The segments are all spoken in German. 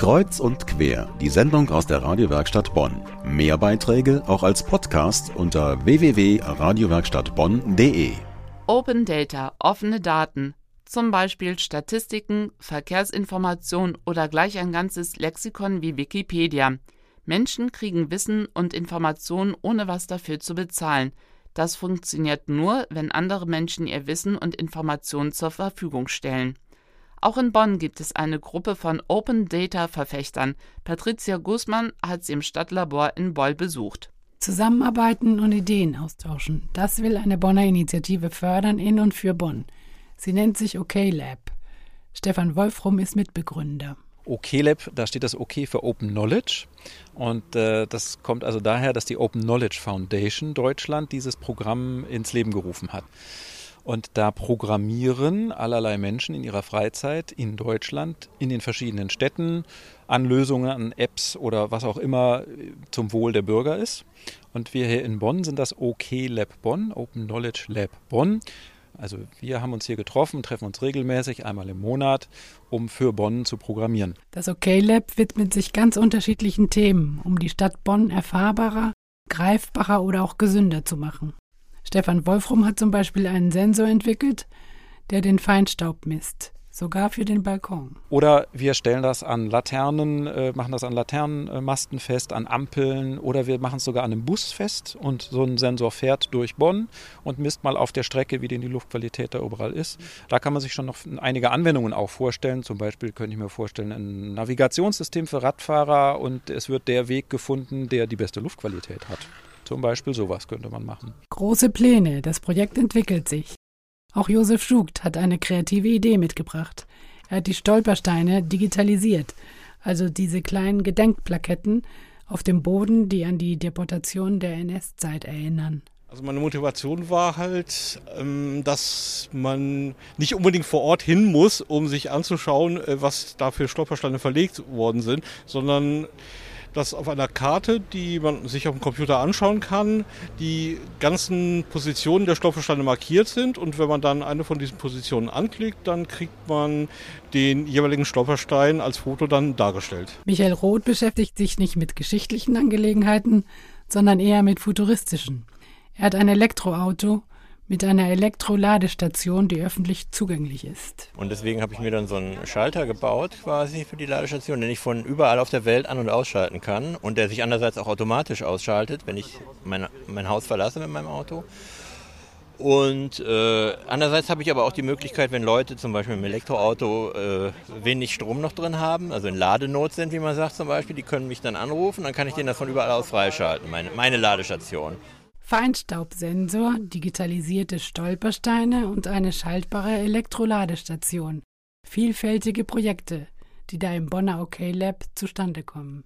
Kreuz und quer, die Sendung aus der Radiowerkstatt Bonn. Mehr Beiträge auch als Podcast unter www.radiowerkstattbonn.de. Open Data, offene Daten, zum Beispiel Statistiken, Verkehrsinformationen oder gleich ein ganzes Lexikon wie Wikipedia. Menschen kriegen Wissen und Informationen ohne was dafür zu bezahlen. Das funktioniert nur, wenn andere Menschen ihr Wissen und Informationen zur Verfügung stellen. Auch in Bonn gibt es eine Gruppe von Open Data Verfechtern. Patricia Guzman hat sie im Stadtlabor in Boll besucht. Zusammenarbeiten und Ideen austauschen. Das will eine Bonner Initiative fördern in und für Bonn. Sie nennt sich OK Lab. Stefan Wolfrum ist Mitbegründer. OKLab, da steht das OK für Open Knowledge. Und äh, das kommt also daher, dass die Open Knowledge Foundation Deutschland dieses Programm ins Leben gerufen hat. Und da programmieren allerlei Menschen in ihrer Freizeit in Deutschland, in den verschiedenen Städten, an Lösungen, an Apps oder was auch immer zum Wohl der Bürger ist. Und wir hier in Bonn sind das OK Lab Bonn, Open Knowledge Lab Bonn. Also wir haben uns hier getroffen, treffen uns regelmäßig einmal im Monat, um für Bonn zu programmieren. Das OK Lab widmet sich ganz unterschiedlichen Themen, um die Stadt Bonn erfahrbarer, greifbarer oder auch gesünder zu machen. Stefan Wolfrum hat zum Beispiel einen Sensor entwickelt, der den Feinstaub misst sogar für den Balkon. Oder wir stellen das an Laternen, äh, machen das an Laternenmasten fest, an Ampeln oder wir machen es sogar an einem Bus fest und so ein Sensor fährt durch Bonn und misst mal auf der Strecke, wie denn die Luftqualität da überall ist. Da kann man sich schon noch einige Anwendungen auch vorstellen. Zum Beispiel könnte ich mir vorstellen, ein Navigationssystem für Radfahrer und es wird der Weg gefunden, der die beste Luftqualität hat. Zum Beispiel sowas könnte man machen. Große Pläne, das Projekt entwickelt sich. Auch Josef Schugt hat eine kreative Idee mitgebracht. Er hat die Stolpersteine digitalisiert, also diese kleinen Gedenkplaketten auf dem Boden, die an die Deportation der NS-Zeit erinnern. Also meine Motivation war halt, ähm, dass man nicht unbedingt vor Ort hin muss, um sich anzuschauen, äh, was da für Stolpersteine verlegt worden sind, sondern dass auf einer Karte, die man sich auf dem Computer anschauen kann, die ganzen Positionen der Stolpersteine markiert sind. Und wenn man dann eine von diesen Positionen anklickt, dann kriegt man den jeweiligen Stolperstein als Foto dann dargestellt. Michael Roth beschäftigt sich nicht mit geschichtlichen Angelegenheiten, sondern eher mit futuristischen. Er hat ein Elektroauto, mit einer Elektroladestation, die öffentlich zugänglich ist. Und deswegen habe ich mir dann so einen Schalter gebaut quasi für die Ladestation, den ich von überall auf der Welt an- und ausschalten kann und der sich andererseits auch automatisch ausschaltet, wenn ich mein, mein Haus verlasse mit meinem Auto. Und äh, andererseits habe ich aber auch die Möglichkeit, wenn Leute zum Beispiel im Elektroauto äh, wenig Strom noch drin haben, also in Ladenot sind, wie man sagt zum Beispiel, die können mich dann anrufen, dann kann ich denen das von überall aus freischalten, meine, meine Ladestation. Feinstaubsensor, digitalisierte Stolpersteine und eine schaltbare Elektroladestation. Vielfältige Projekte, die da im Bonner OK Lab zustande kommen.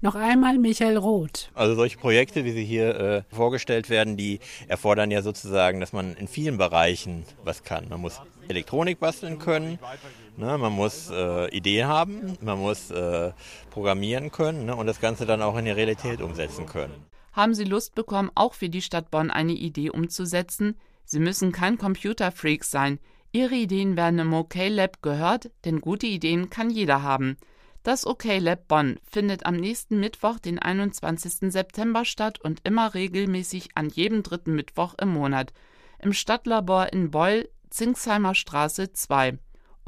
Noch einmal Michael Roth. Also solche Projekte, wie sie hier äh, vorgestellt werden, die erfordern ja sozusagen, dass man in vielen Bereichen was kann. Man muss Elektronik basteln können, ne, man muss äh, Ideen haben, man muss äh, programmieren können ne, und das Ganze dann auch in die Realität umsetzen können haben Sie Lust bekommen, auch für die Stadt Bonn eine Idee umzusetzen? Sie müssen kein Computerfreak sein. Ihre Ideen werden im OK Lab gehört, denn gute Ideen kann jeder haben. Das OK Lab Bonn findet am nächsten Mittwoch, den 21. September statt und immer regelmäßig an jedem dritten Mittwoch im Monat. Im Stadtlabor in Beul, Zingsheimer Straße 2.